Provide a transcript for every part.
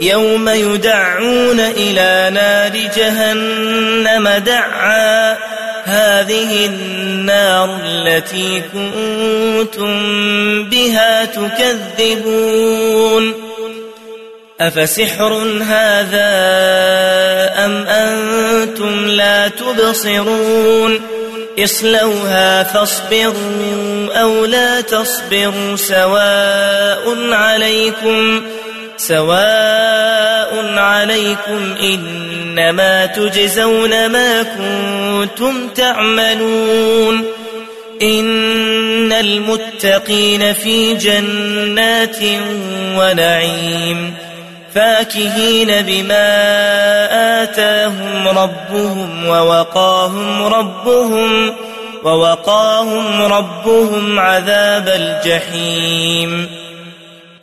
يوم يدعون إلى نار جهنم دعا. هذه النار التي كنتم بها تكذبون. أفسحر هذا أم أنتم لا تبصرون؟ اصلوها فاصبروا أو لا تصبروا سواء عليكم سواء عليكم إنما تجزون ما كنتم تعملون إن المتقين في جنات ونعيم فاكهين بما آتاهم ربهم ووقاهم ربهم ووقاهم ربهم عذاب الجحيم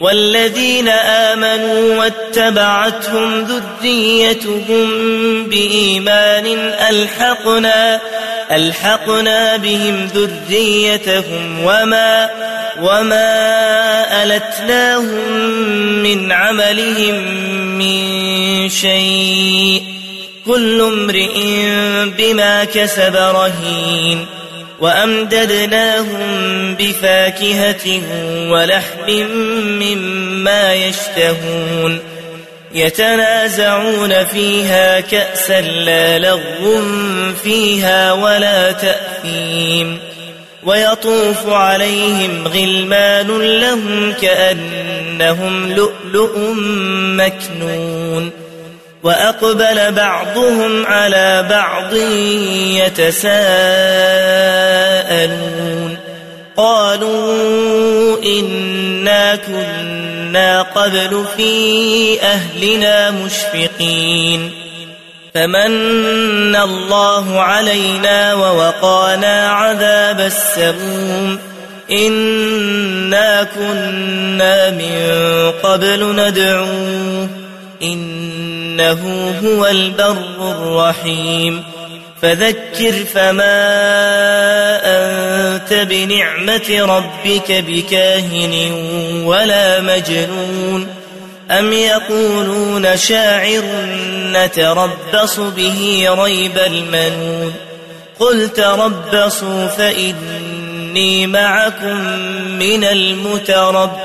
والذين آمنوا واتبعتهم ذريتهم بإيمان ألحقنا ألحقنا بهم ذريتهم وما وما ألتناهم من عملهم من شيء. كل امرئ بما كسب رهين. وأمددناهم بفاكهة ولحم مما يشتهون يتنازعون فيها كأسا لا لغو فيها ولا تأثيم ويطوف عليهم غلمان لهم كأنهم لؤلؤ مكنون وأقبل بعضهم على بعض يتساءلون. قالوا إنا كنا قبل في أهلنا مشفقين. فمن الله علينا ووقانا عذاب السموم. إنا كنا من قبل ندعوه. إنه هو البر الرحيم. فذكر فما أنت بنعمة ربك بكاهن ولا مجنون. أم يقولون شاعر نتربص به ريب المنون. قل تربصوا فإني معكم من المتربصين.